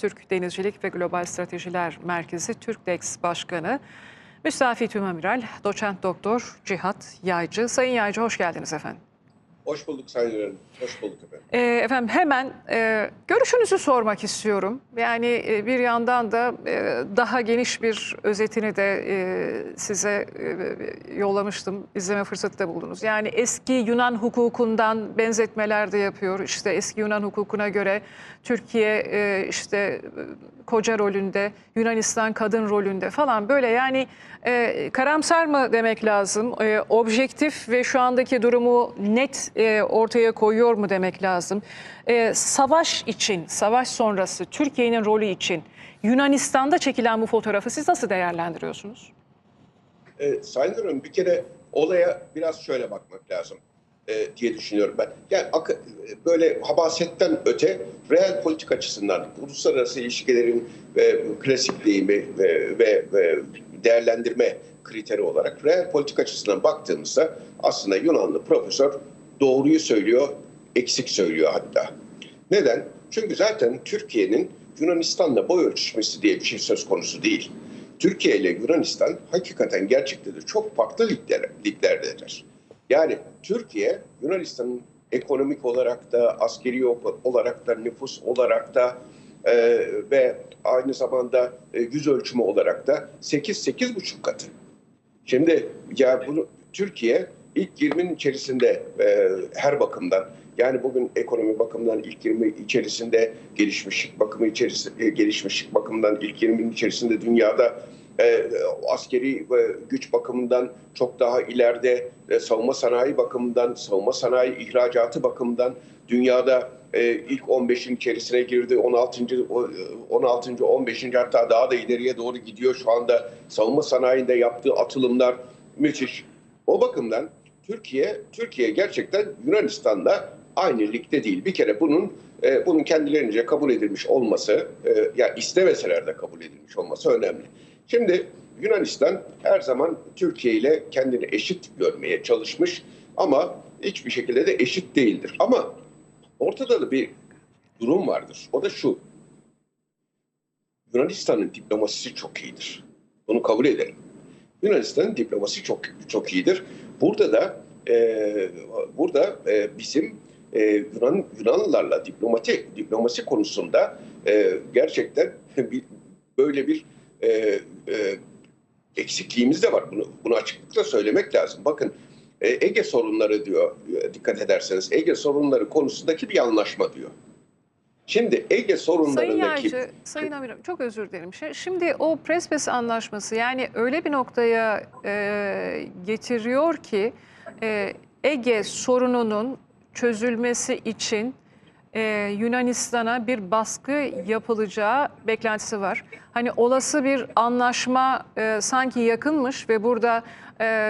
Türk Denizcilik ve Global Stratejiler Merkezi TÜRKDEX Başkanı, Müstafi Tümamiral, Doçent Doktor Cihat Yaycı. Sayın Yaycı hoş geldiniz efendim. Hoş bulduk Sayın Hanım. Hoş bulduk efendim. Ee, efendim hemen e, görüşünüzü sormak istiyorum. Yani e, bir yandan da e, daha geniş bir özetini de e, size e, yollamıştım. İzleme fırsatı da buldunuz. Yani eski Yunan hukukundan benzetmeler de yapıyor. İşte eski Yunan hukukuna göre Türkiye e, işte e, koca rolünde, Yunanistan kadın rolünde falan böyle yani e, karamsar mı demek lazım? E, objektif ve şu andaki durumu net e, ortaya koyuyor mu demek lazım? E, savaş için, savaş sonrası Türkiye'nin rolü için Yunanistan'da çekilen bu fotoğrafı siz nasıl değerlendiriyorsunuz? Ee, Sayın Hanım bir kere olaya biraz şöyle bakmak lazım e, diye düşünüyorum ben. Yani böyle habasetten öte reel politik açısından uluslararası ilişkilerin ve klasik deyimi ve, ve, ve değerlendirme kriteri olarak reel politik açısından baktığımızda aslında Yunanlı profesör doğruyu söylüyor, eksik söylüyor hatta. Neden? Çünkü zaten Türkiye'nin Yunanistan'la boy ölçüşmesi diye bir şey söz konusu değil. Türkiye ile Yunanistan hakikaten gerçekte de çok farklı ligler, liglerdedir. Yani Türkiye Yunanistan'ın ekonomik olarak da askeri olarak da nüfus olarak da e, ve aynı zamanda e, yüz ölçümü olarak da 8-8,5 katı. Şimdi ya bunu Türkiye ilk 20'nin içerisinde e, her bakımdan yani bugün ekonomi bakımından ilk 20 içerisinde gelişmişlik bakımı içerisinde gelişmişlik bakımından ilk 20'nin içerisinde dünyada e, askeri e, güç bakımından çok daha ileride e, savunma sanayi bakımından savunma sanayi ihracatı bakımından dünyada e, ilk 15'in içerisine girdi 16. 16. 15. hatta daha da ileriye doğru gidiyor şu anda savunma sanayinde yaptığı atılımlar müthiş. O bakımdan Türkiye Türkiye gerçekten Yunanistan'da aynı ligde değil. Bir kere bunun e, bunun kendilerince kabul edilmiş olması, e, ya istemeseler de kabul edilmiş olması önemli. Şimdi Yunanistan her zaman Türkiye ile kendini eşit görmeye çalışmış ama hiçbir şekilde de eşit değildir. Ama ortada da bir durum vardır. O da şu. Yunanistan'ın diplomasisi çok iyidir. Bunu kabul edelim. Yunanistan'ın diplomasi çok çok iyidir. Burada da e, burada e, bizim e, Yunan Yunanlılarla diplomati diplomasi konusunda e, gerçekten bir, böyle bir e, e, eksikliğimiz de var. Bunu bunu açıklıkla söylemek lazım. Bakın e, Ege sorunları diyor dikkat ederseniz Ege sorunları konusundaki bir anlaşma diyor. Şimdi Ege Sayın sorunlarındaki Yaycı, Sayın Amirim çok özür dilerim. Şi- Şimdi o Prespes anlaşması yani öyle bir noktaya e, getiriyor ki e, Ege sorununun çözülmesi için e, Yunanistan'a bir baskı yapılacağı beklentisi var. Hani olası bir anlaşma e, sanki yakınmış ve burada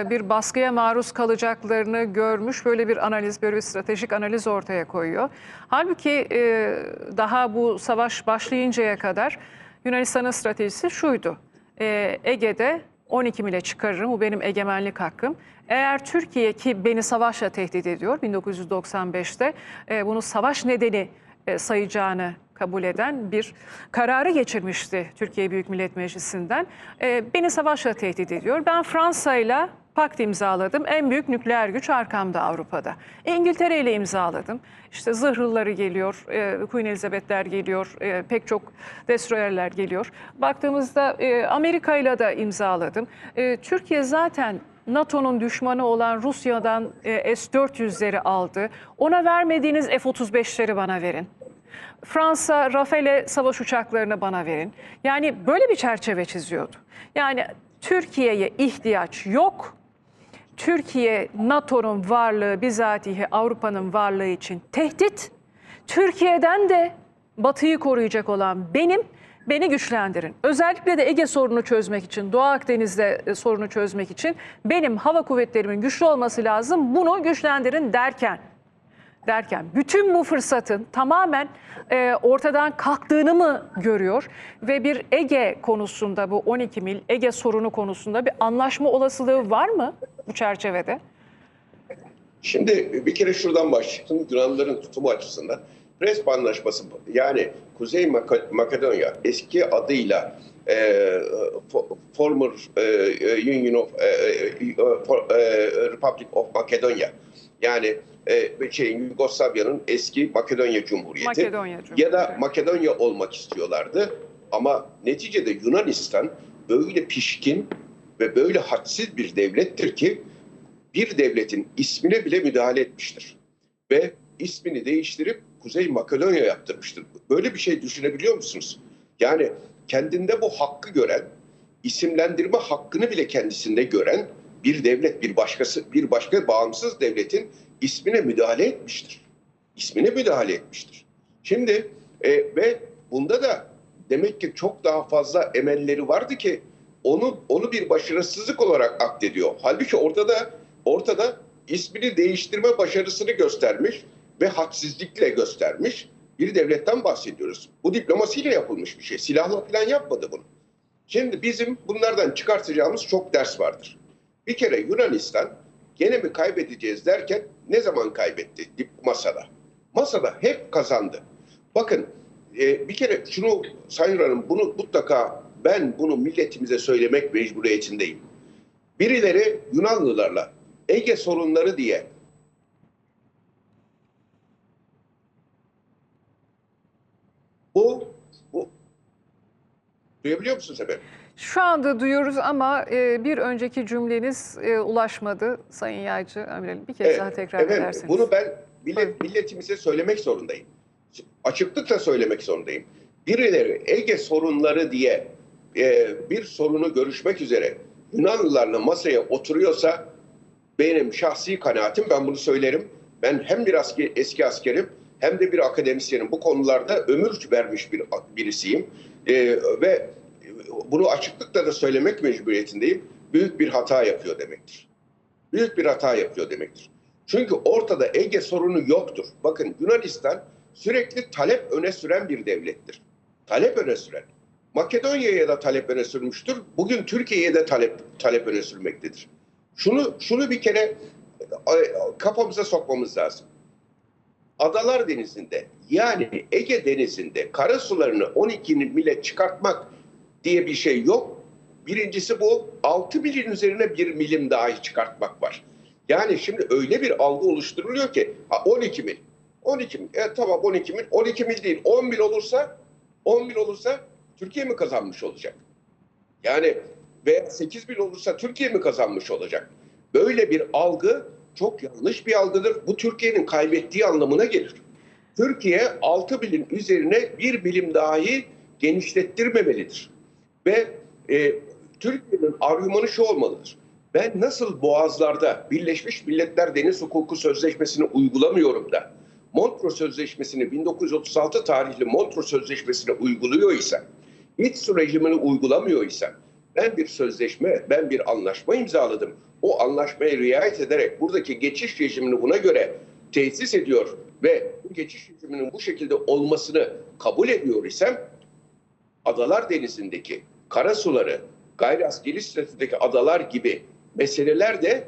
bir baskıya maruz kalacaklarını görmüş. Böyle bir analiz, böyle bir stratejik analiz ortaya koyuyor. Halbuki e, daha bu savaş başlayıncaya kadar Yunanistan'ın stratejisi şuydu. E, Ege'de 12 mile çıkarırım, bu benim egemenlik hakkım. Eğer Türkiye ki beni savaşla tehdit ediyor 1995'te e, bunu savaş nedeni e, sayacağını kabul eden bir kararı geçirmişti Türkiye Büyük Millet Meclisi'nden. E, beni savaşla tehdit ediyor. Ben Fransa'yla pakt imzaladım. En büyük nükleer güç arkamda Avrupa'da. İngiltere ile imzaladım. İşte zırhlıları geliyor, e, Queen Elizabeth'ler geliyor, e, pek çok destroyerler geliyor. Baktığımızda e, Amerika ile de imzaladım. E, Türkiye zaten NATO'nun düşmanı olan Rusya'dan e, S-400'leri aldı. Ona vermediğiniz F-35'leri bana verin. Fransa Rafale savaş uçaklarını bana verin. Yani böyle bir çerçeve çiziyordu. Yani Türkiye'ye ihtiyaç yok. Türkiye NATO'nun varlığı bizatihi Avrupa'nın varlığı için tehdit. Türkiye'den de Batı'yı koruyacak olan benim. Beni güçlendirin. Özellikle de Ege sorunu çözmek için, Doğu Akdeniz'de e, sorunu çözmek için benim hava kuvvetlerimin güçlü olması lazım. Bunu güçlendirin derken derken bütün bu fırsatın tamamen e, ortadan kalktığını mı görüyor ve bir Ege konusunda bu 12 mil Ege sorunu konusunda bir anlaşma olasılığı var mı bu çerçevede? Şimdi bir kere şuradan başlayalım Yunanlıların tutumu açısından. Prespa Anlaşması yani Kuzey Makedonya eski adıyla e, fo- former e, e, Union of e, e, for- e, Republic of Makedonya yani e, şey Yugoslavya'nın eski Makedonya Cumhuriyeti Makedonya ya da Cumhuriyeti. Makedonya olmak istiyorlardı ama neticede Yunanistan böyle pişkin ve böyle hadsiz bir devlettir ki bir devletin ismine bile müdahale etmiştir. Ve ismini değiştirip Kuzey Makedonya yaptırmıştır. Böyle bir şey düşünebiliyor musunuz? Yani kendinde bu hakkı gören, isimlendirme hakkını bile kendisinde gören bir devlet, bir başkası, bir başka bağımsız devletin ismine müdahale etmiştir. İsmine müdahale etmiştir. Şimdi e, ve bunda da demek ki çok daha fazla emelleri vardı ki onu onu bir başarısızlık olarak akdediyor. Halbuki ortada ortada ismini değiştirme başarısını göstermiş ve hadsizlikle göstermiş bir devletten bahsediyoruz. Bu diplomasiyle yapılmış bir şey. Silahla falan yapmadı bunu. Şimdi bizim bunlardan çıkartacağımız çok ders vardır. Bir kere Yunanistan gene mi kaybedeceğiz derken ne zaman kaybetti Dip- masada? Masada hep kazandı. Bakın e, bir kere şunu Sayın Hanım bunu mutlaka ben bunu milletimize söylemek mecburiyetindeyim. Birileri Yunanlılarla Ege sorunları diye bu bu duyabiliyor musunuz efendim? Şu anda duyuyoruz ama e, bir önceki cümleniz e, ulaşmadı Sayın Yaycı Amiral. Bir kez daha tekrar efendim, ederseniz. Bunu ben millet, milletimize söylemek zorundayım. Açıklıkla söylemek zorundayım. Birileri Ege sorunları diye e, bir sorunu görüşmek üzere Yunanlılarla masaya oturuyorsa benim şahsi kanaatim ben bunu söylerim. Ben hem bir asker, eski askerim hem de bir akademisyenim. Bu konularda ömür vermiş bir birisiyim. E, ve bunu açıklıkla da söylemek mecburiyetindeyim. Büyük bir hata yapıyor demektir. Büyük bir hata yapıyor demektir. Çünkü ortada Ege sorunu yoktur. Bakın Yunanistan sürekli talep öne süren bir devlettir. Talep öne süren. Makedonya'ya da talep öne sürmüştür. Bugün Türkiye'ye de talep talep öne sürmektedir. Şunu şunu bir kere e, kafamıza sokmamız lazım. Adalar Denizi'nde yani Ege Denizi'nde karasularını 12 mile çıkartmak diye bir şey yok. Birincisi bu 6 milin üzerine bir milim dahi çıkartmak var. Yani şimdi öyle bir algı oluşturuluyor ki ha 12 mil. 12 mil. Evet tamam 12 mil. 12 mil değil 10 mil olursa 10 mil olursa Türkiye mi kazanmış olacak? Yani veya 8 mil olursa Türkiye mi kazanmış olacak? Böyle bir algı çok yanlış bir algıdır. Bu Türkiye'nin kaybettiği anlamına gelir. Türkiye 6 milin üzerine bir bilim dahi genişlettirmemelidir. Ve e, Türkiye'nin argümanı şu olmalıdır. Ben nasıl boğazlarda Birleşmiş Milletler Deniz Hukuku Sözleşmesi'ni uygulamıyorum da Montreux Sözleşmesi'ni 1936 tarihli Montreux Sözleşmesi'ni uyguluyor isem, İTS rejimini uygulamıyor isem, ben bir sözleşme, ben bir anlaşma imzaladım. O anlaşmaya riayet ederek buradaki geçiş rejimini buna göre tesis ediyor ve bu geçiş rejiminin bu şekilde olmasını kabul ediyor isem, Adalar Denizi'ndeki karasuları, gayri askeri statüdeki adalar gibi meseleler de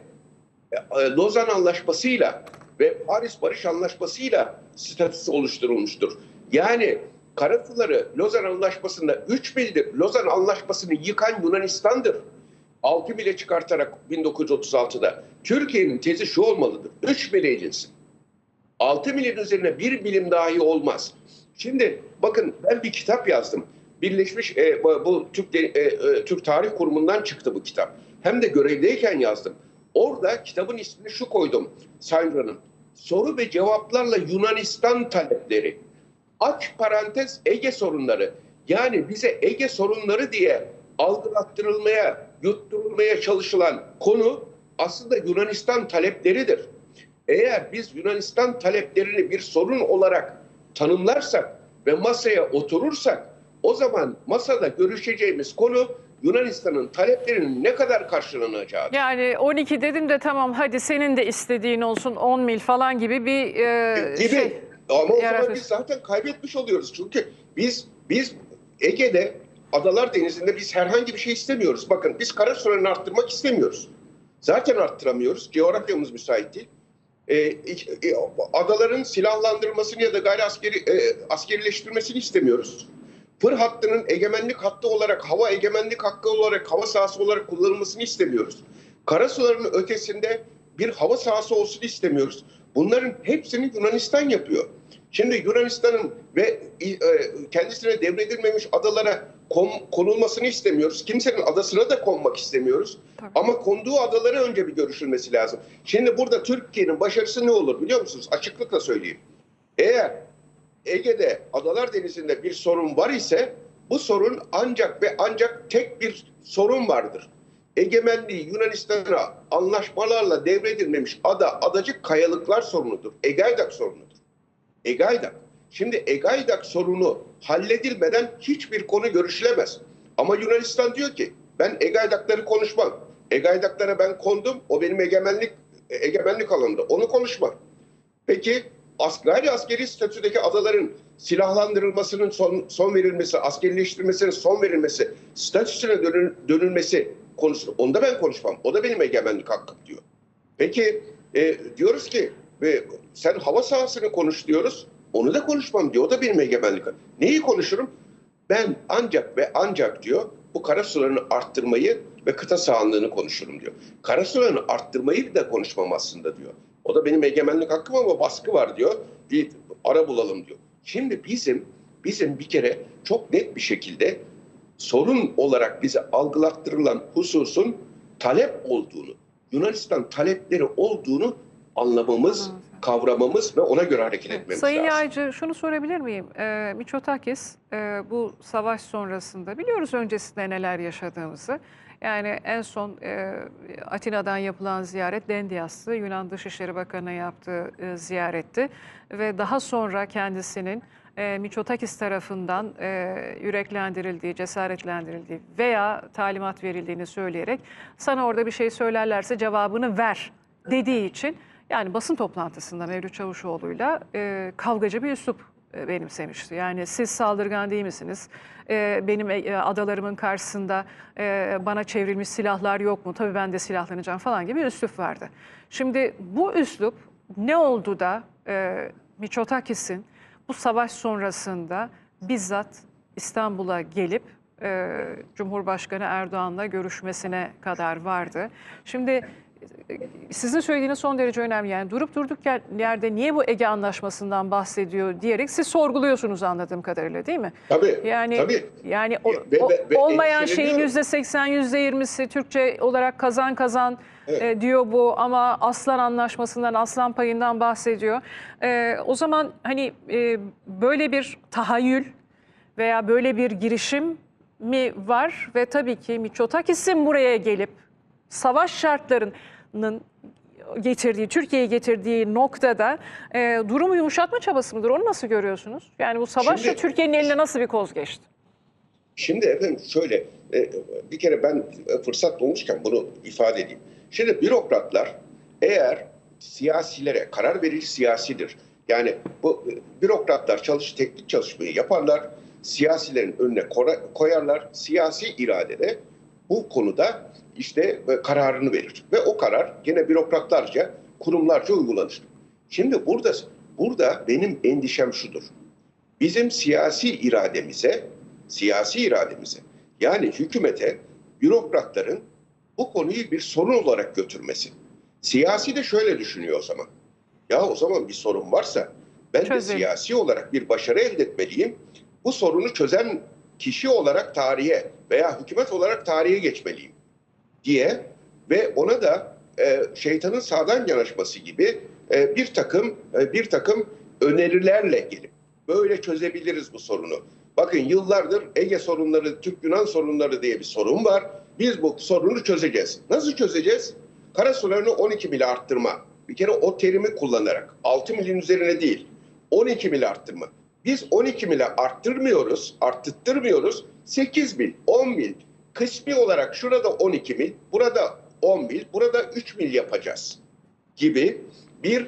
e, Lozan Anlaşması'yla ve Paris Barış Anlaşması'yla statüsü oluşturulmuştur. Yani karasuları Lozan Anlaşması'nda 3 mildir. Lozan Anlaşması'nı yıkan Yunanistan'dır. 6 bile çıkartarak 1936'da. Türkiye'nin tezi şu olmalıdır. 3 mile edilsin. 6 milin üzerine bir bilim dahi olmaz. Şimdi bakın ben bir kitap yazdım. Birleşmiş e, bu Türk e, e, Türk Tarih Kurumu'ndan çıktı bu kitap. Hem de görevdeyken yazdım. Orada kitabın ismini şu koydum Sayın. Soru ve cevaplarla Yunanistan talepleri. Aç parantez Ege sorunları. Yani bize Ege sorunları diye algılattırılmaya, yutturulmaya çalışılan konu aslında Yunanistan talepleridir. Eğer biz Yunanistan taleplerini bir sorun olarak tanımlarsak ve masaya oturursak o zaman masada görüşeceğimiz konu Yunanistan'ın taleplerinin ne kadar karşılanacağı. Yani 12 dedim de tamam hadi senin de istediğin olsun 10 mil falan gibi bir e, gibi. şey. Ama o zaman biz zaten kaybetmiş oluyoruz. Çünkü biz biz Ege'de Adalar Denizi'nde biz herhangi bir şey istemiyoruz. Bakın biz kara sularını arttırmak istemiyoruz. Zaten arttıramıyoruz. Coğrafyamız müsait değil. e, e, adaların silahlandırılmasını ya da gayri askeri e, askerileştirilmesini istemiyoruz. Pır hattının egemenlik hattı olarak, hava egemenlik hakkı olarak, hava sahası olarak kullanılmasını istemiyoruz. Karasuların ötesinde bir hava sahası olsun istemiyoruz. Bunların hepsini Yunanistan yapıyor. Şimdi Yunanistan'ın ve e, kendisine devredilmemiş adalara kon- konulmasını istemiyoruz. Kimsenin adasına da konmak istemiyoruz. Tabii. Ama konduğu adalara önce bir görüşülmesi lazım. Şimdi burada Türkiye'nin başarısı ne olur biliyor musunuz? Açıklıkla söyleyeyim. Eğer Ege'de, Adalar Denizi'nde bir sorun var ise bu sorun ancak ve ancak tek bir sorun vardır. Egemenliği Yunanistan'a anlaşmalarla devredilmemiş ada, adacık kayalıklar sorunudur. Egaydak sorunudur. Egaydak. Şimdi Egaydak sorunu halledilmeden hiçbir konu görüşülemez. Ama Yunanistan diyor ki ben Egaydakları konuşmam. Egaydaklara ben kondum. O benim egemenlik egemenlik alanında. Onu konuşmam. Peki gayri askeri statüdeki adaların silahlandırılmasının son, son verilmesi, askerileştirilmesinin son verilmesi, statüsüne dönül, dönülmesi konusunu onda ben konuşmam. O da benim egemenlik hakkım diyor. Peki e, diyoruz ki ve sen hava sahasını konuş diyoruz. Onu da konuşmam diyor. O da benim egemenlik hakkım. Neyi konuşurum? Ben ancak ve ancak diyor bu kara sularını arttırmayı ve kıta sahanlığını konuşurum diyor. Kara sularını arttırmayı da konuşmam aslında diyor. O da benim egemenlik hakkım ama baskı var diyor. Bir ara bulalım diyor. Şimdi bizim bizim bir kere çok net bir şekilde sorun olarak bize algılattırılan hususun talep olduğunu, Yunanistan talepleri olduğunu anlamamız, kavramamız ve ona göre hareket Evet, etmemiz Sayın lazım. Yaycı şunu sorabilir miyim? Ee, Miçotakis e, bu savaş sonrasında biliyoruz öncesinde neler yaşadığımızı. Yani en son e, Atina'dan yapılan ziyaret Dendias'tı. Yunan Dışişleri Bakanı'na yaptığı e, ziyaretti. Ve daha sonra kendisinin e, Miçotakis tarafından e, yüreklendirildiği, cesaretlendirildiği veya talimat verildiğini söyleyerek sana orada bir şey söylerlerse cevabını ver dediği için yani basın toplantısında Mevlüt Çavuşoğlu'yla e, kavgacı bir üslup benimsemişti. Yani siz saldırgan değil misiniz? E, benim e, adalarımın karşısında e, bana çevrilmiş silahlar yok mu? Tabii ben de silahlanacağım falan gibi üslup vardı. Şimdi bu üslup ne oldu da e, Miçotakis'in bu savaş sonrasında bizzat İstanbul'a gelip e, Cumhurbaşkanı Erdoğan'la görüşmesine kadar vardı. Şimdi e, sizin söylediğiniz son derece önemli. Yani durup durduk yer- yerde niye bu Ege Anlaşması'ndan bahsediyor diyerek siz sorguluyorsunuz anladığım kadarıyla değil mi? Tabii. Yani tabii. yani o- Ve- o- ve- ve olmayan şeyin yüzde seksen, yüzde yirmisi Türkçe olarak kazan kazan Evet. e, diyor bu ama Aslan Anlaşması'ndan, Aslan Payı'ndan bahsediyor. E, o zaman hani e, böyle bir tahayyül veya böyle bir girişim mi var ve tabii ki Miçotakis'in buraya gelip savaş şartlarının getirdiği, Türkiye'ye getirdiği noktada e, durumu yumuşatma çabası mıdır? Onu nasıl görüyorsunuz? Yani bu savaşla Türkiye'nin eline nasıl bir koz geçti? Şimdi efendim şöyle e, bir kere ben fırsat bulmuşken bunu ifade edeyim. Şimdi bürokratlar eğer siyasilere karar verici siyasidir. Yani bu e, bürokratlar çalış teknik çalışmayı yaparlar. Siyasilerin önüne koyarlar. Siyasi iradede bu konuda işte e, kararını verir. Ve o karar gene bürokratlarca, kurumlarca uygulanır. Şimdi burada burada benim endişem şudur. Bizim siyasi irademize, siyasi irademize yani hükümete, bürokratların bu konuyu bir sorun olarak götürmesi. Siyasi de şöyle düşünüyor o zaman. Ya o zaman bir sorun varsa ben de Çözelim. siyasi olarak bir başarı elde etmeliyim. Bu sorunu çözen kişi olarak tarihe veya hükümet olarak tarihe geçmeliyim diye ve ona da e, şeytanın sağdan yanaşması gibi e, bir takım e, bir takım önerilerle gelip böyle çözebiliriz bu sorunu. Bakın yıllardır Ege sorunları, Türk-Yunan sorunları diye bir sorun var. Biz bu sorunu çözeceğiz. Nasıl çözeceğiz? Kara sularını 12 mil arttırma. Bir kere o terimi kullanarak 6 milin üzerine değil 12 mil arttırma. Biz 12 mile arttırmıyoruz, arttırtmıyoruz. 8 mil, 10 mil, kısmi olarak şurada 12 mil, burada 10 mil, burada 3 mil yapacağız gibi bir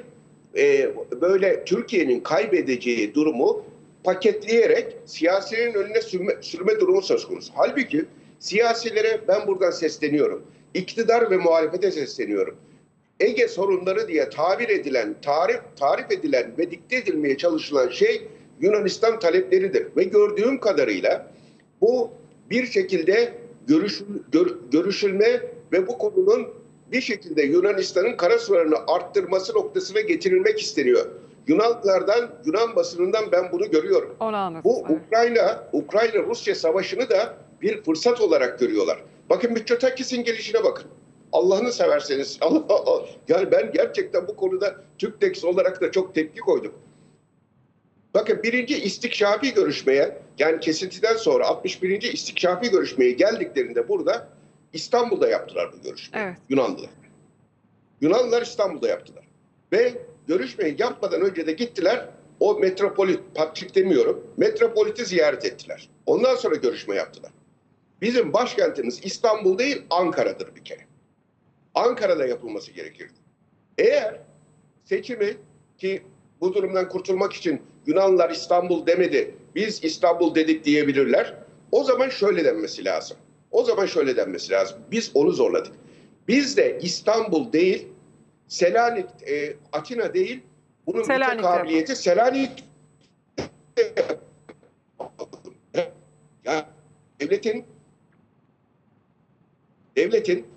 e, böyle Türkiye'nin kaybedeceği durumu paketleyerek siyasilerin önüne sürme, sürme durumu söz konusu. Halbuki siyasilere ben buradan sesleniyorum. İktidar ve muhalefete sesleniyorum. Ege sorunları diye tabir edilen, tarif tarif edilen ve dikte edilmeye çalışılan şey Yunanistan talepleridir. Ve gördüğüm kadarıyla bu bir şekilde görüşül, gör- görüşülme ve bu konunun bir şekilde Yunanistan'ın kara sularını arttırması noktasına getirilmek isteniyor. Yunanlardan, Yunan basınından ben bunu görüyorum. Anladım. Bu. Ukrayna, Ukrayna-Rusya savaşını da bir fırsat olarak görüyorlar. Bakın Mitsotakis'in gelişine bakın. Allah'ını severseniz. Allah, Allah. Yani ben gerçekten bu konuda TÜKTEX olarak da çok tepki koydum. Bakın birinci istikşafi görüşmeye yani kesintiden sonra 61. istikşafi görüşmeye geldiklerinde burada İstanbul'da yaptılar bu görüşmeyi. Evet. Yunanlılar. Yunanlılar İstanbul'da yaptılar. Ve görüşmeyi yapmadan önce de gittiler o metropolit, patrik demiyorum, metropoliti ziyaret ettiler. Ondan sonra görüşme yaptılar. Bizim başkentimiz İstanbul değil Ankara'dır bir kere. Ankara'da yapılması gerekirdi. Eğer seçimi ki bu durumdan kurtulmak için Yunanlılar İstanbul demedi, biz İstanbul dedik diyebilirler. O zaman şöyle denmesi lazım. O zaman şöyle denmesi lazım. Biz onu zorladık. Biz de İstanbul değil, Selanik, e, Atina değil, bunun Selanik'te mütekabiliyeti Selanik ya devletin devletin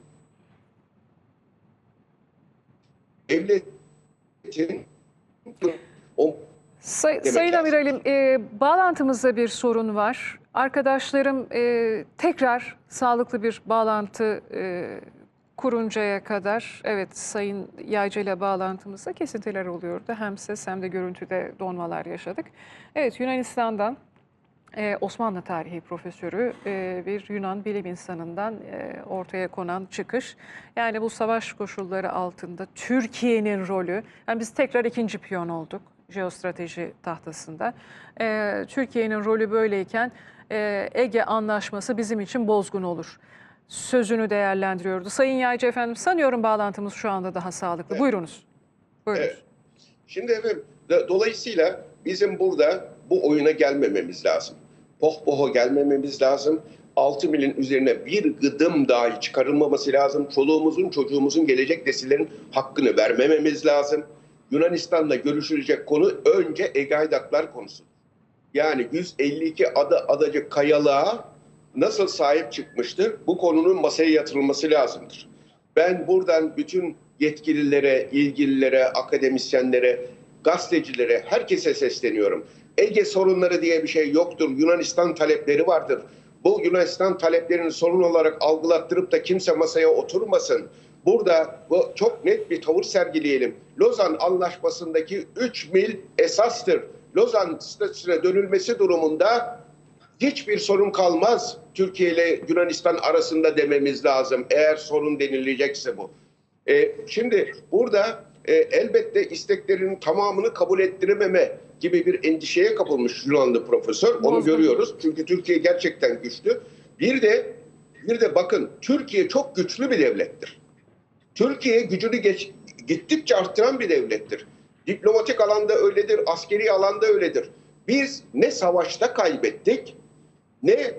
devletin o Say- demek Sayın lazım. Amiralim, e, bağlantımızda bir sorun var. Arkadaşlarım e, tekrar sağlıklı bir bağlantı e, kuruncaya kadar, evet Sayın Yaycı ile bağlantımızda kesintiler oluyordu. Hem ses hem de görüntüde donmalar yaşadık. Evet Yunanistan'dan e, Osmanlı tarihi profesörü e, bir Yunan bilim insanından e, ortaya konan çıkış. Yani bu savaş koşulları altında Türkiye'nin rolü, yani biz tekrar ikinci piyon olduk jeostrateji tahtasında. E, Türkiye'nin rolü böyleyken e, Ege Anlaşması bizim için bozgun olur. Sözünü değerlendiriyordu. Sayın Yaycı efendim sanıyorum bağlantımız şu anda daha sağlıklı. Evet. Buyurunuz. Buyurunuz. Evet. Şimdi efendim do- dolayısıyla bizim burada bu oyuna gelmememiz lazım. Pohpoho gelmememiz lazım. 6 milin üzerine bir gıdım dahi çıkarılmaması lazım. Çoluğumuzun çocuğumuzun gelecek nesillerin hakkını vermememiz lazım. Yunanistan'la görüşülecek konu önce Egaydaklar konusu. Yani 152 ada adacık kayalığa nasıl sahip çıkmıştır? Bu konunun masaya yatırılması lazımdır. Ben buradan bütün yetkililere, ilgililere, akademisyenlere, gazetecilere, herkese sesleniyorum. Ege sorunları diye bir şey yoktur. Yunanistan talepleri vardır. Bu Yunanistan taleplerini sorun olarak algılattırıp da kimse masaya oturmasın. Burada bu çok net bir tavır sergileyelim. Lozan Anlaşması'ndaki 3 mil esastır. Lozan statüsüne dönülmesi durumunda hiçbir sorun kalmaz Türkiye ile Yunanistan arasında dememiz lazım eğer sorun denilecekse bu. E, şimdi burada e, elbette isteklerinin tamamını kabul ettirememe gibi bir endişeye kapılmış Yunanlı profesör. Onu görüyoruz. Çünkü Türkiye gerçekten güçlü. Bir de bir de bakın Türkiye çok güçlü bir devlettir. Türkiye gücünü geç, gittikçe arttıran bir devlettir. Diplomatik alanda öyledir, askeri alanda öyledir. Biz ne savaşta kaybettik, ne e,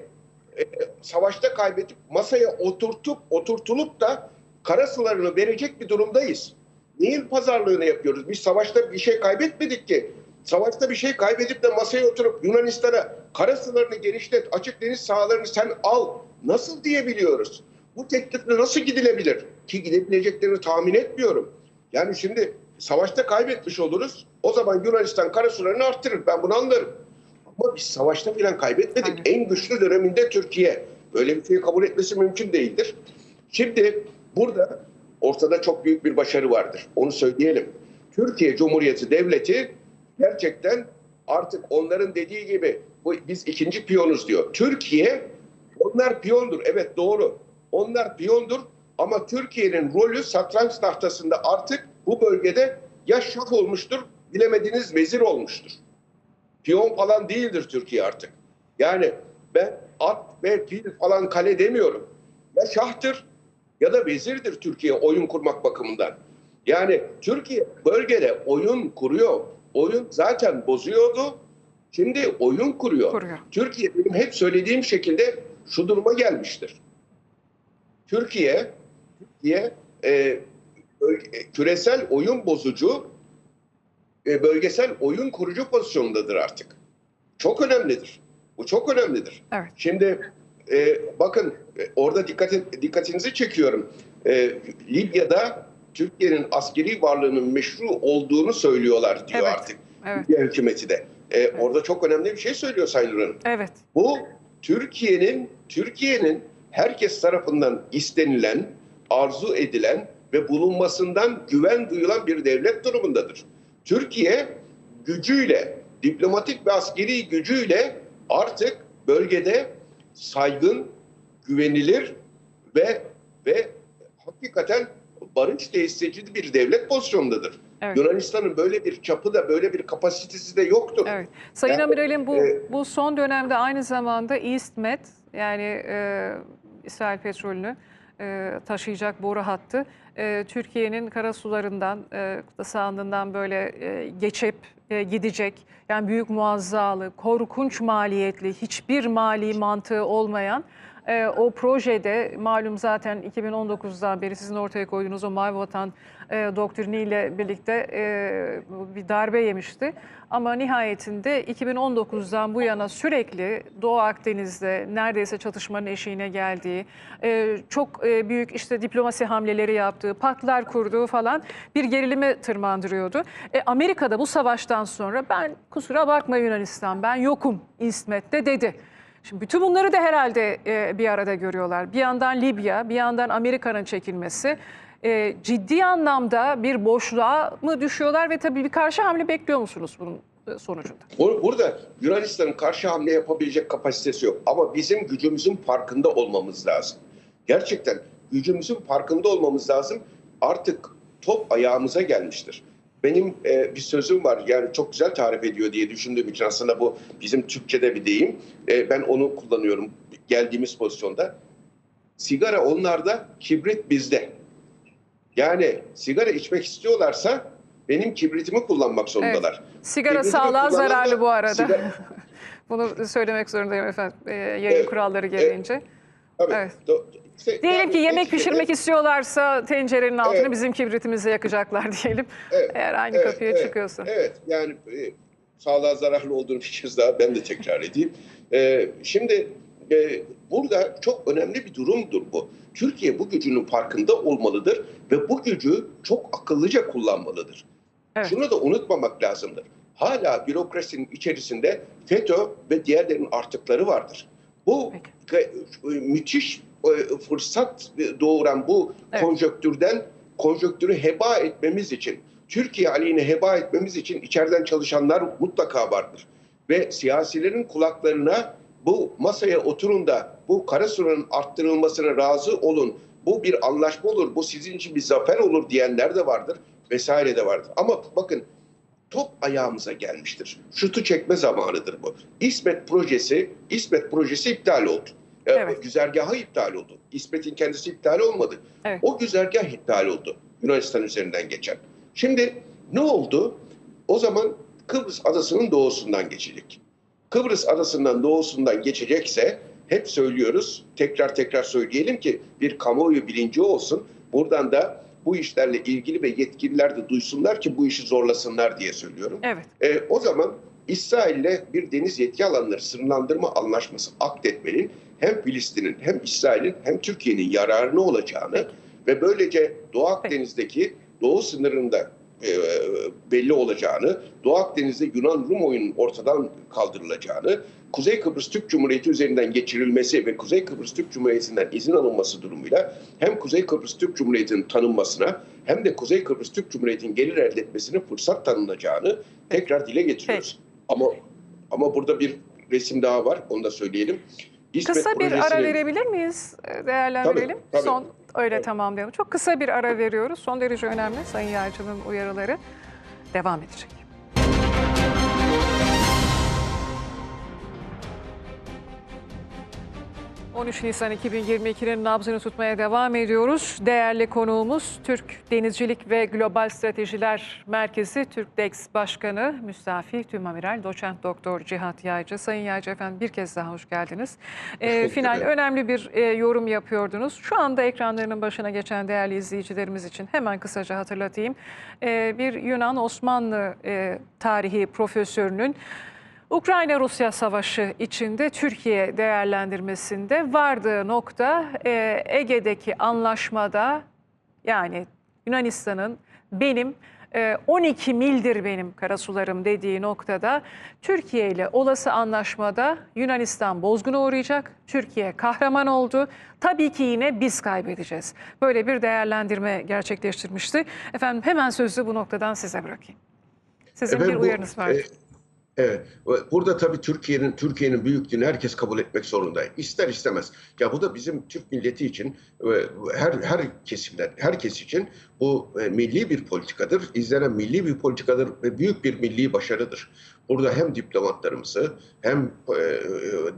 savaşta kaybedip masaya oturtup oturtulup da kara sularını verecek bir durumdayız. Neyin pazarlığını yapıyoruz? Biz savaşta bir şey kaybetmedik ki. Savaşta bir şey kaybedip de masaya oturup Yunanistan'a kara sularını genişlet, açık deniz sahalarını sen al. Nasıl diyebiliyoruz? Bu teklifle nasıl gidilebilir? Ki gidebileceklerini tahmin etmiyorum. Yani şimdi savaşta kaybetmiş oluruz. O zaman Yunanistan kara sularını arttırır. Ben bunu anlarım. Ama biz savaşta falan kaybetmedik. Evet. En güçlü döneminde Türkiye. Böyle bir şeyi kabul etmesi mümkün değildir. Şimdi burada ortada çok büyük bir başarı vardır. Onu söyleyelim. Türkiye Cumhuriyeti Devleti gerçekten artık onların dediği gibi bu, biz ikinci piyonuz diyor. Türkiye onlar piyondur. Evet doğru. Onlar piyondur ama Türkiye'nin rolü satranç tahtasında artık bu bölgede ya şah olmuştur, bilemediğiniz vezir olmuştur. Piyon falan değildir Türkiye artık. Yani ben at ve fil falan kale demiyorum. Ya şahtır ya da vezirdir Türkiye oyun kurmak bakımından. Yani Türkiye bölgede oyun kuruyor. Oyun zaten bozuyordu. Şimdi oyun kuruyor. Kuruyor. Türkiye benim hep söylediğim şekilde şu duruma gelmiştir. Türkiye, Türkiye e, e, küresel oyun bozucu, e, bölgesel oyun kurucu pozisyonundadır artık. Çok önemlidir. Bu çok önemlidir. Evet. Şimdi e, bakın e, orada dikkat dikkatinizi çekiyorum. E, Libya'da Türkiye'nin askeri varlığının meşru olduğunu söylüyorlar diyor Evet, artık. evet. Hükümeti de. E, Orada çok önemli bir şey söylüyor Sayın Nur Hanım. Evet. Bu Türkiye'nin Türkiye'nin herkes tarafından istenilen, arzu edilen ve bulunmasından güven duyulan bir devlet durumundadır. Türkiye gücüyle, diplomatik ve askeri gücüyle artık bölgede saygın, güvenilir ve ve hakikaten barış tesisçi bir devlet pozisyonundadır. Evet. Yunanistan'ın böyle bir çapı da böyle bir kapasitesi de yoktur. Evet. Sayın Yani, Amiral'in bu e, bu son dönemde aynı zamanda EastMed yani e, İsrail petrolünü e, taşıyacak boru hattı e, Türkiye'nin karasularından, e, kıta sahanlığından böyle e, geçip e, gidecek. Yani büyük muazzalı, korkunç maliyetli, hiçbir mali mantığı olmayan e, o projede malum zaten 2019'dan beri sizin ortaya koyduğunuz o Mavi Vatan e, doktriniyle birlikte e, bir darbe yemişti. Ama nihayetinde 2019'dan bu yana sürekli Doğu Akdeniz'de neredeyse çatışmanın eşiğine geldiği, e, çok e, büyük işte diplomasi hamleleri yaptığı, paklar kurduğu falan bir gerilime tırmandırıyordu. E, Amerika'da bu savaştan sonra ben kusura bakma Yunanistan ben yokum İsmet'te dedi. Şimdi bütün bunları da herhalde e, bir arada görüyorlar. Bir yandan Libya, bir yandan Amerika'nın çekilmesi. E, ciddi anlamda bir boşluğa mı düşüyorlar ve tabii bir karşı hamle bekliyor musunuz bunun e, sonucunda? Bur- Burada Yunanistan'ın karşı hamle yapabilecek kapasitesi yok. Ama bizim gücümüzün farkında olmamız lazım. Gerçekten gücümüzün farkında olmamız lazım. Artık top ayağımıza gelmiştir. Benim e, bir sözüm var yani çok güzel tarif ediyor diye düşündüğüm için aslında bu bizim Türkçe'de bir deyim. E, ben onu kullanıyorum geldiğimiz pozisyonda. Sigara onlarda, kibrit bizde. Yani sigara içmek istiyorlarsa benim kibritimi kullanmak zorundalar. Sigara Kibritini sağlığa zararlı bu arada. Sigara- Bunu söylemek zorundayım efendim e, yayın Evet, kuralları gereğince. Tabii. Evet. Do- işte Diyelim yani ki yemek neticede- pişirmek istiyorlarsa tencerenin altını Evet. bizim kibritimizi yakacaklar diyelim. Evet, Eğer aynı evet, kapıya evet, çıkıyorsa. Evet yani e, sağlığa zararlı olduğunu bir kez daha ben de tekrar edeyim. E, şimdi e, burada çok önemli bir durumdur bu. Türkiye bu gücünün farkında olmalıdır ve bu gücü çok akıllıca kullanmalıdır. Evet. Şunu da unutmamak lazımdır. Hala bürokrasinin içerisinde FETÖ ve diğerlerinin artıkları vardır. Bu e, müthiş fırsat doğuran bu Evet. konjöktürden konjöktürü heba etmemiz için, Türkiye aleyhine heba etmemiz için içeriden çalışanlar mutlaka vardır. Ve siyasilerin kulaklarına bu masaya oturun da bu kara suların arttırılmasına razı olun. Bu bir anlaşma olur, bu sizin için bir zafer olur diyenler de vardır vesaire de vardır. Ama bakın top ayağımıza gelmiştir. Şutu çekme zamanıdır bu. İsmet projesi, İsmet projesi iptal oldu. Ee, Evet. Güzergahı iptal oldu. İsmet'in kendisi iptal olmadı. Evet. O güzergah iptal oldu. Yunanistan üzerinden geçen. Şimdi ne oldu? O zaman Kıbrıs adasının doğusundan geçecek. Kıbrıs adasından doğusundan geçecekse hep söylüyoruz, tekrar tekrar söyleyelim ki bir kamuoyu bilinci olsun. Buradan da bu işlerle ilgili ve yetkililer de duysunlar ki bu işi zorlasınlar diye söylüyorum. Evet. E, o zaman İsrail'le bir deniz yetki alanları sınırlandırma anlaşması akdetmenin hem Filistin'in hem İsrail'in hem Türkiye'nin yararına olacağını Peki. ve böylece Doğu Akdeniz'deki doğu sınırında e, belli olacağını, Doğu Akdeniz'de Yunan-Rum oyunun ortadan kaldırılacağını, Kuzey Kıbrıs Türk Cumhuriyeti üzerinden geçirilmesi ve Kuzey Kıbrıs Türk Cumhuriyeti'nden izin alınması durumuyla hem Kuzey Kıbrıs Türk Cumhuriyeti'nin tanınmasına hem de Kuzey Kıbrıs Türk Cumhuriyeti'nin gelir elde etmesine fırsat tanınacağını tekrar dile getiriyoruz. Ama ama burada bir resim daha var, onu da söyleyelim. İsmet Kısa bir ara projesinin- verebilir miyiz? E, Değerlendirelim. Tabii, tabii. Son öyle Tabii. tamamlayalım. Çok kısa bir ara veriyoruz. Son derece önemli Sayın Yalçın'ın uyarıları devam edecek. 13 Nisan 2022'nin nabzını tutmaya devam ediyoruz. Değerli konuğumuz Türk Denizcilik ve Global Stratejiler Merkezi TÜRKDEX Başkanı Müstafi Tümamiral Doçent Doktor Cihat Yaycı. Sayın Yaycı efendim bir kez daha hoş geldiniz. Bulduk final efendim. önemli bir e, yorum yapıyordunuz. Şu anda ekranlarının başına geçen değerli izleyicilerimiz için hemen kısaca hatırlatayım. Ee, bir Yunan Osmanlı e, tarihi profesörünün Ukrayna-Rusya savaşı içinde Türkiye değerlendirmesinde vardığı nokta e, Ege'deki anlaşmada yani Yunanistan'ın benim e, 12 mildir benim karasularım dediği noktada Türkiye ile olası anlaşmada Yunanistan bozguna uğrayacak. Türkiye kahraman oldu. Tabii ki yine biz kaybedeceğiz. Böyle bir değerlendirme gerçekleştirmişti. Efendim hemen sözü bu noktadan size bırakayım. Sizin bir Efendim, bu, uyarınız vardı. e, Evet. Burada tabii Türkiye'nin Türkiye'nin büyüklüğünü herkes kabul etmek zorunda. İster istemez. Ya bu da bizim Türk milleti için her her kesimler herkes için bu e, milli bir politikadır. İzlenen milli bir politikadır ve büyük bir milli başarıdır. Burada hem diplomatlarımızı hem e,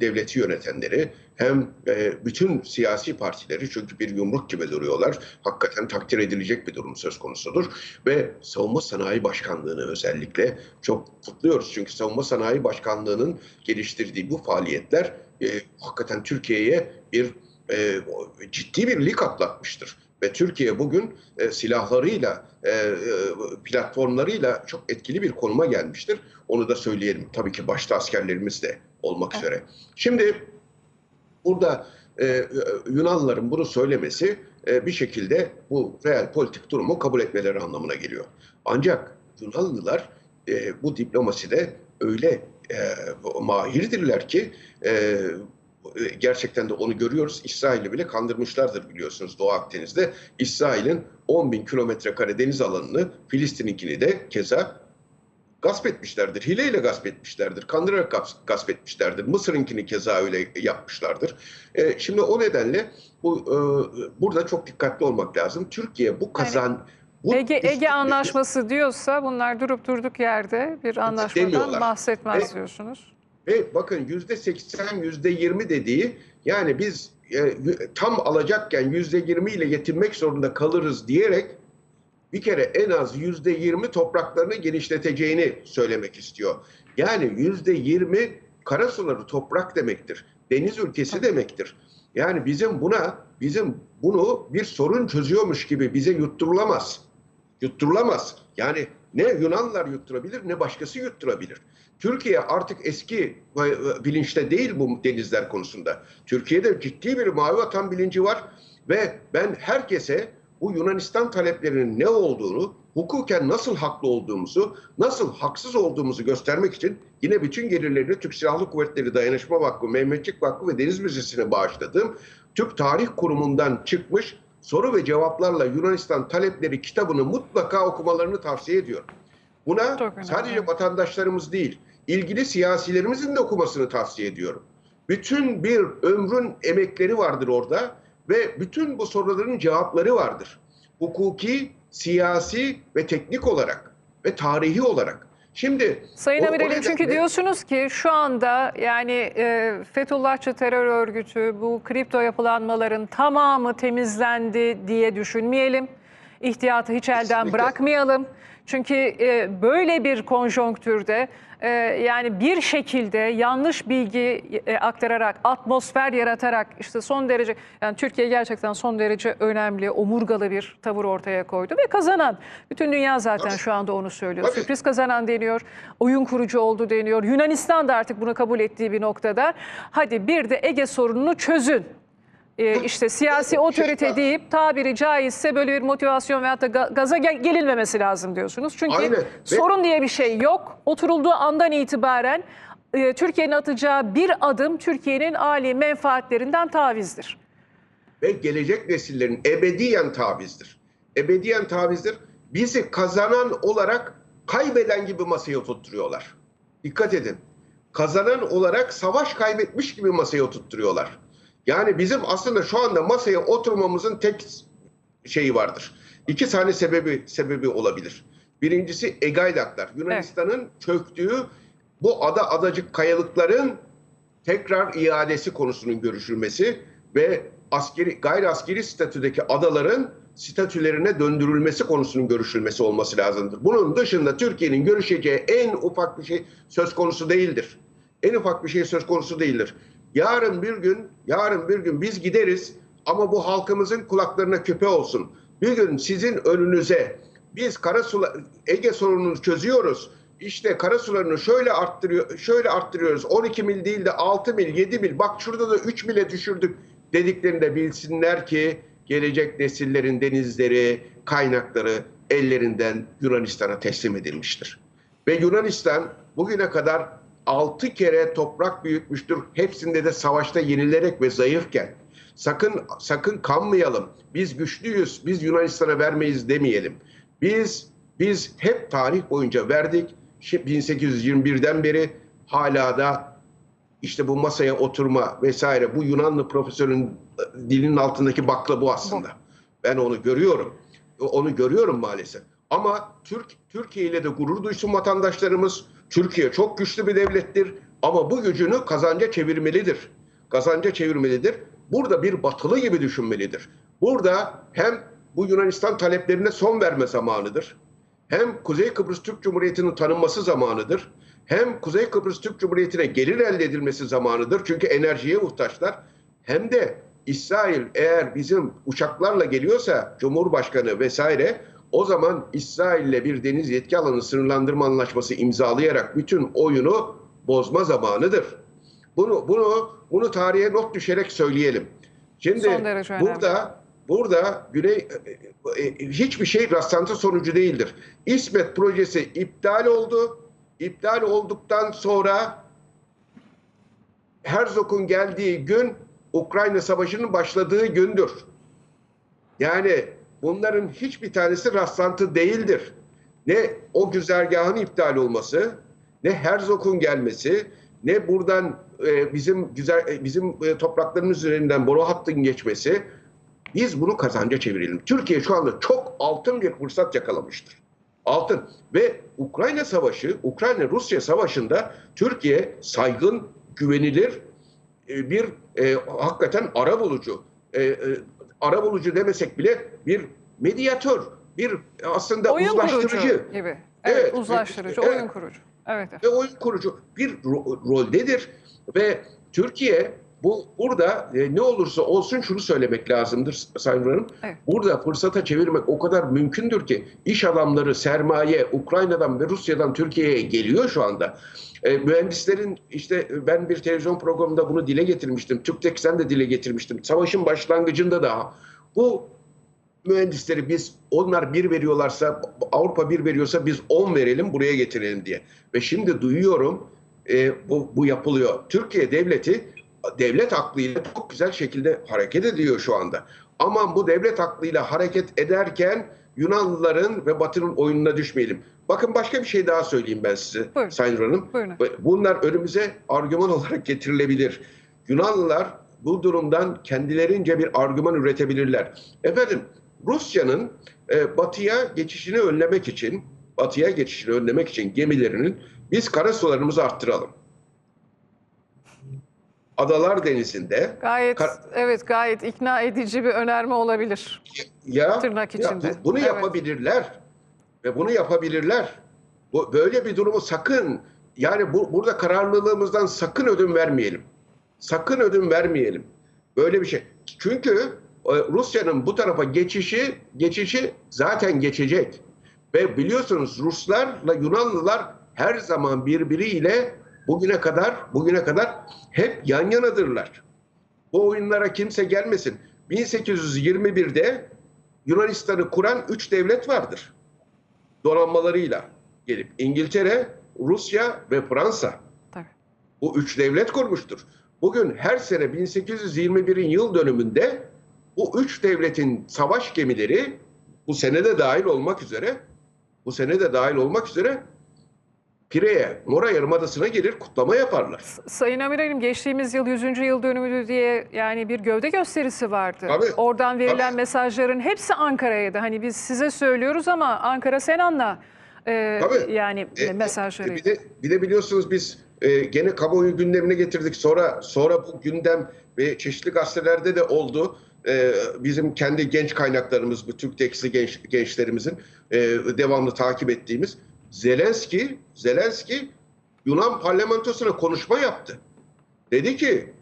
devleti yönetenleri hem e, bütün siyasi partileri çünkü bir yumruk gibi duruyorlar. Hakikaten takdir edilecek bir durum söz konusudur. Ve Savunma Sanayi Başkanlığı'nı özellikle çok kutluyoruz. Çünkü Savunma Sanayi Başkanlığı'nın geliştirdiği bu faaliyetler e, hakikaten Türkiye'ye bir e, ciddi bir lig atlatmıştır. Ve Türkiye bugün e, silahlarıyla, e, platformlarıyla çok etkili bir konuma gelmiştir. Onu da söyleyelim. Tabii ki başta askerlerimiz de olmak üzere. Şimdi burada e, Yunanlıların bunu söylemesi e, bir şekilde bu real politik durumu kabul etmeleri anlamına geliyor. Ancak Yunanlılar e, bu diplomaside öyle e, mahirdirler ki e, gerçekten de onu görüyoruz. İsrail'i bile kandırmışlardır biliyorsunuz Doğu Akdeniz'de. İsrail'in 10 bin kilometre kare deniz alanını Filistin'inkini de keza gasp etmişlerdir. Hileyle gasp etmişlerdir. Kandırarak gasp, etmişlerdir. Mısır'ınkini keza öyle yapmışlardır. E, şimdi o nedenle bu e, burada çok dikkatli olmak lazım. Türkiye bu kazan bu Ege, Ege Anlaşması diyorsa bunlar durup durduk yerde bir anlaşmadan bahsetmez Ve- diyorsunuz. Ve bakın yüzde seksen, yüzde yirmi dediği yani biz e, tam alacakken yüzde yirmi ile yetinmek zorunda kalırız diyerek bir kere en az yüzde yirmi topraklarını genişleteceğini söylemek istiyor. Yani yüzde yirmi karasuları toprak demektir. Deniz ülkesi demektir. Yani bizim buna, bizim bunu bir sorun çözüyormuş gibi bize yutturulamaz. Yutturulamaz. Yani ne Yunanlılar yutturabilir ne başkası yutturabilir. Türkiye artık eski e, bilinçte değil bu denizler konusunda. Türkiye'de ciddi bir mavi vatan bilinci var ve ben herkese bu Yunanistan taleplerinin ne olduğunu, hukuken nasıl haklı olduğumuzu, nasıl haksız olduğumuzu göstermek için yine bütün gelirlerini Türk Silahlı Kuvvetleri Dayanışma Vakfı, Mehmetçik Vakfı ve Deniz Müzesi'ne bağışladığım Türk Tarih Kurumu'ndan çıkmış soru ve cevaplarla Yunanistan talepleri kitabını mutlaka okumalarını tavsiye ediyorum. Buna sadece vatandaşlarımız değil, ilgili siyasilerimizin de okumasını tavsiye ediyorum. Bütün bir ömrün emekleri vardır orada ve bütün bu soruların cevapları vardır. Hukuki, siyasi ve teknik olarak ve tarihi olarak. Şimdi Sayın Amiral'im çünkü diyorsunuz ki şu anda yani e, Fethullahçı terör örgütü bu kripto yapılanmaların tamamı temizlendi diye düşünmeyelim. İhtiyatı hiç elden Kesinlikle. bırakmayalım. Çünkü e, böyle bir konjonktürde e, yani bir şekilde yanlış bilgi e, aktararak, atmosfer yaratarak işte son derece yani Türkiye gerçekten son derece önemli, omurgalı bir tavır ortaya koydu ve kazanan. Bütün dünya zaten Tabii. şu anda onu söylüyor. Tabii. Sürpriz kazanan deniyor, oyun kurucu oldu deniyor. Yunanistan da artık bunu kabul ettiği bir noktada. Hadi bir de Ege sorununu çözün. Ee, işte siyasi otorite deyip tabiri caizse böyle bir motivasyon veyahut da ga- gaza gel- gelinmemesi lazım diyorsunuz. Çünkü Aynen. Sorun diye bir şey yok. Oturulduğu andan itibaren e, Türkiye'nin atacağı bir adım Türkiye'nin âli menfaatlerinden tavizdir. ve gelecek nesillerin ebediyen tavizdir. Ebediyen tavizdir. Bizi kazanan olarak kaybeden gibi masaya oturtturuyorlar. Dikkat edin. Kazanan olarak savaş kaybetmiş gibi masaya oturtturuyorlar. Yani bizim aslında şu anda masaya oturmamızın tek şeyi vardır. İki tane sebebi sebebi olabilir. Birincisi Egaylaklar. Yunanistan'ın çöktüğü bu ada adacık kayalıkların tekrar iadesi konusunun görüşülmesi ve askeri gayri askeri statüdeki adaların statülerine döndürülmesi konusunun görüşülmesi olması lazımdır. Bunun dışında Türkiye'nin görüşeceği en ufak bir şey söz konusu değildir. En ufak bir şey söz konusu değildir. Yarın bir gün, yarın bir gün biz gideriz ama bu halkımızın kulaklarına küpe olsun. Bir gün sizin önünüze biz karasular Ege sorununu çözüyoruz. İşte karasularını şöyle arttırıyor, şöyle arttırıyoruz. 12 mil değil de 6 mil, 7 mil. Bak şurada da 3 mile düşürdük dediklerinde bilsinler ki gelecek nesillerin denizleri, kaynakları ellerinden Yunanistan'a teslim edilmiştir. Ve Yunanistan bugüne kadar 6 kere toprak büyütmüştür. Hepsinde de savaşta yenilerek ve zayıfken. Sakın sakın kanmayalım. Biz güçlüyüz. Biz Yunanistan'a vermeyiz demeyelim. Biz biz hep tarih boyunca verdik. Şi- 1821'den beri hala da işte bu masaya oturma vesaire bu Yunanlı profesörün e, dilinin altındaki bakla bu aslında. Ben onu görüyorum. Onu görüyorum maalesef. Ama Türk Türkiye ile de gurur duysun vatandaşlarımız. Türkiye çok güçlü bir devlettir ama bu gücünü kazanca çevirmelidir. Kazanca çevirmelidir. Burada bir batılı gibi düşünmelidir. Burada hem bu Yunanistan taleplerine son verme zamanıdır. Hem Kuzey Kıbrıs Türk Cumhuriyeti'nin tanınması zamanıdır. Hem Kuzey Kıbrıs Türk Cumhuriyeti'ne gelir elde edilmesi zamanıdır. Çünkü enerjiye muhtaçlar. Hem de İsrail eğer bizim uçaklarla geliyorsa Cumhurbaşkanı vesaire o zaman İsrail'le bir deniz yetki alanı sınırlandırma anlaşması imzalayarak bütün oyunu bozma zamanıdır. Bunu bunu bunu tarihe not düşerek söyleyelim. Şimdi önemli. burada burada Güney e, e, hiçbir şey rastlantı sonucu değildir. İsmet projesi iptal oldu. İptal olduktan sonra Herzog'un geldiği gün Ukrayna Savaşı'nın başladığı gündür. Yani bunların hiçbir tanesi rastlantı değildir. Ne o güzergahın iptal olması, ne Herzog'un gelmesi, ne buradan e, bizim güzel e, bizim e, topraklarımız üzerinden boru hattın geçmesi. Biz bunu kazanca çevirelim. Türkiye şu anda çok altın bir fırsat yakalamıştır. Altın ve Ukrayna Savaşı, Ukrayna-Rusya Savaşı'nda Türkiye saygın, güvenilir e, bir e, hakikaten ara bulucu, e, e, ara bulucu demesek bile bir medyatör, bir aslında oyun uzlaştırıcı kurucu gibi. Evet, Evet, uzlaştırıcı, evet. oyun kurucu. Evet. ve oyun kurucu bir ro- roldedir ve Türkiye bu burada e, ne olursa olsun şunu söylemek lazımdır Sayın Hanım. Evet. Burada fırsata çevirmek o kadar mümkündür ki iş adamları, sermaye Ukrayna'dan ve Rusya'dan Türkiye'ye geliyor şu anda. E, mühendislerin işte ben bir televizyon programında bunu dile getirmiştim. Türktek sen de dile getirmiştim. Savaşın başlangıcında da bu mühendisleri biz onlar bir veriyorlarsa Avrupa bir veriyorsa biz on verelim buraya getirelim diye. Ve şimdi duyuyorum e, bu, bu yapılıyor. Türkiye devleti devlet aklıyla çok güzel şekilde hareket ediyor şu anda. Ama bu devlet aklıyla hareket ederken Yunanlıların ve Batı'nın oyununa düşmeyelim. Bakın başka bir şey daha söyleyeyim ben size Buyurun. Sayın Hanım. Buyurun. Bunlar önümüze argüman olarak getirilebilir. Yunanlılar bu durumdan kendilerince bir argüman üretebilirler. Efendim Rusya'nın e, batıya geçişini önlemek için, batıya geçişini önlemek için gemilerinin biz karasularımızı arttıralım. Adalar Denizi'nde Gayet Kar- evet gayet ikna edici bir önerme olabilir. ya, Tırnak ya içinde. bu- bunu Evet. yapabilirler ve bunu yapabilirler. Bu, böyle bir durumu sakın yani bu, burada kararlılığımızdan sakın ödün vermeyelim. Sakın ödün vermeyelim. Böyle bir şey. Çünkü e, Rusya'nın bu tarafa geçişi geçişi zaten geçecek. Ve biliyorsunuz Ruslarla Yunanlılar her zaman birbiriyle bugüne kadar bugüne kadar hep yan yanadırlar. Bu oyunlara kimse gelmesin. 1821'de Yunanistan'ı kuran üç devlet vardır. Donanmalarıyla gelip İngiltere, Rusya ve Fransa. Tabii. Bu üç devlet kurmuştur. Bugün her sene 1821'in yıl dönümünde bu üç devletin savaş gemileri bu sene de dahil olmak üzere bu sene de dahil olmak üzere Pire'ye, Mora Yarımadası'na gelir kutlama yaparlar. Sayın Amiralim geçtiğimiz yıl 100. yıl dönümü diye yani bir gövde gösterisi vardı. Tabii, Oradan verilen tabii. mesajların hepsi Ankara'ydı. Hani biz size söylüyoruz ama Ankara sen anla. Ee, Tabii. yani E, mesajları. e, bir, de, bir de biliyorsunuz biz e, gene kamuoyu gündemine getirdik. Sonra sonra bu gündem ve çeşitli gazetelerde de oldu. E, bizim kendi genç kaynaklarımız, bu Türk Teksli genç, gençlerimizin e, devamlı takip ettiğimiz Zelenski, Zelenski Yunan parlamentosuna konuşma yaptı. Dedi ki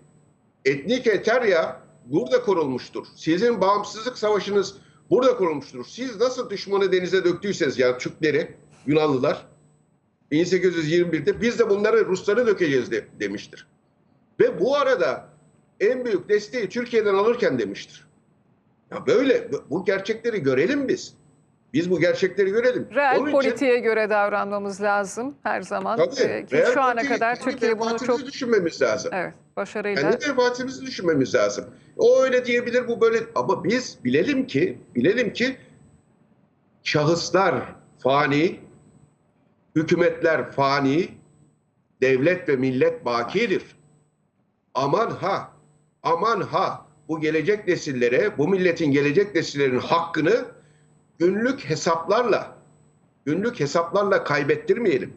etnik Eterya burada kurulmuştur. Sizin bağımsızlık savaşınız burada kurulmuştur. Siz nasıl düşmanı denize döktüyseniz yani Türkleri, Yunanlılar 1821'de biz de bunları Rusları dökeceğiz de, demiştir. Ve bu arada en büyük desteği Türkiye'den alırken demiştir. Ya böyle bu gerçekleri görelim biz. Biz bu gerçekleri görelim. Reel Onun için- politiğe göre davranmamız lazım her zaman. Tabii, Ee, ki real şu ana kadar Türkiye bunu çok düşünmemiz lazım. evet başarıyla Kendi menfaatimizi düşünmemiz lazım. O öyle diyebilir, bu böyle. Ama biz bilelim ki, bilelim ki şahıslar fani, hükümetler fani, devlet ve millet bakidir. Aman ha, aman ha bu gelecek nesillere, bu milletin gelecek nesillerin hakkını günlük hesaplarla, günlük hesaplarla kaybettirmeyelim.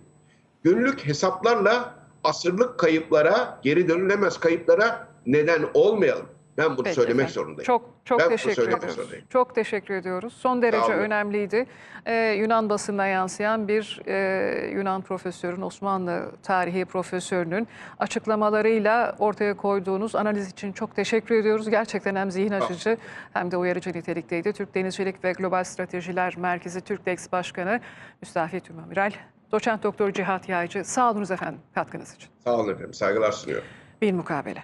Günlük hesaplarla asırlık kayıplara, geri dönülemez kayıplara neden olmayalım. Ben bunu Peki söylemek efendim. zorundayım. Çok çok Ben teşekkür ediyoruz. Çok teşekkür ediyoruz. Son derece önemliydi. Ee, Yunan basınına yansıyan bir e, Yunan profesörün, Osmanlı tarihi profesörünün açıklamalarıyla ortaya koyduğunuz analiz için çok teşekkür ediyoruz. Gerçekten hem zihin açıcı hem de uyarıcı nitelikteydi. Türk Denizcilik ve Global Stratejiler Merkezi TÜRKDEX Başkanı Müstafi Tümamiral, Doçent Doktor Cihat Yaycı. Sağ olunuz efendim katkınız için. Sağ olun efendim, saygılar sunuyorum. Bir mukabele.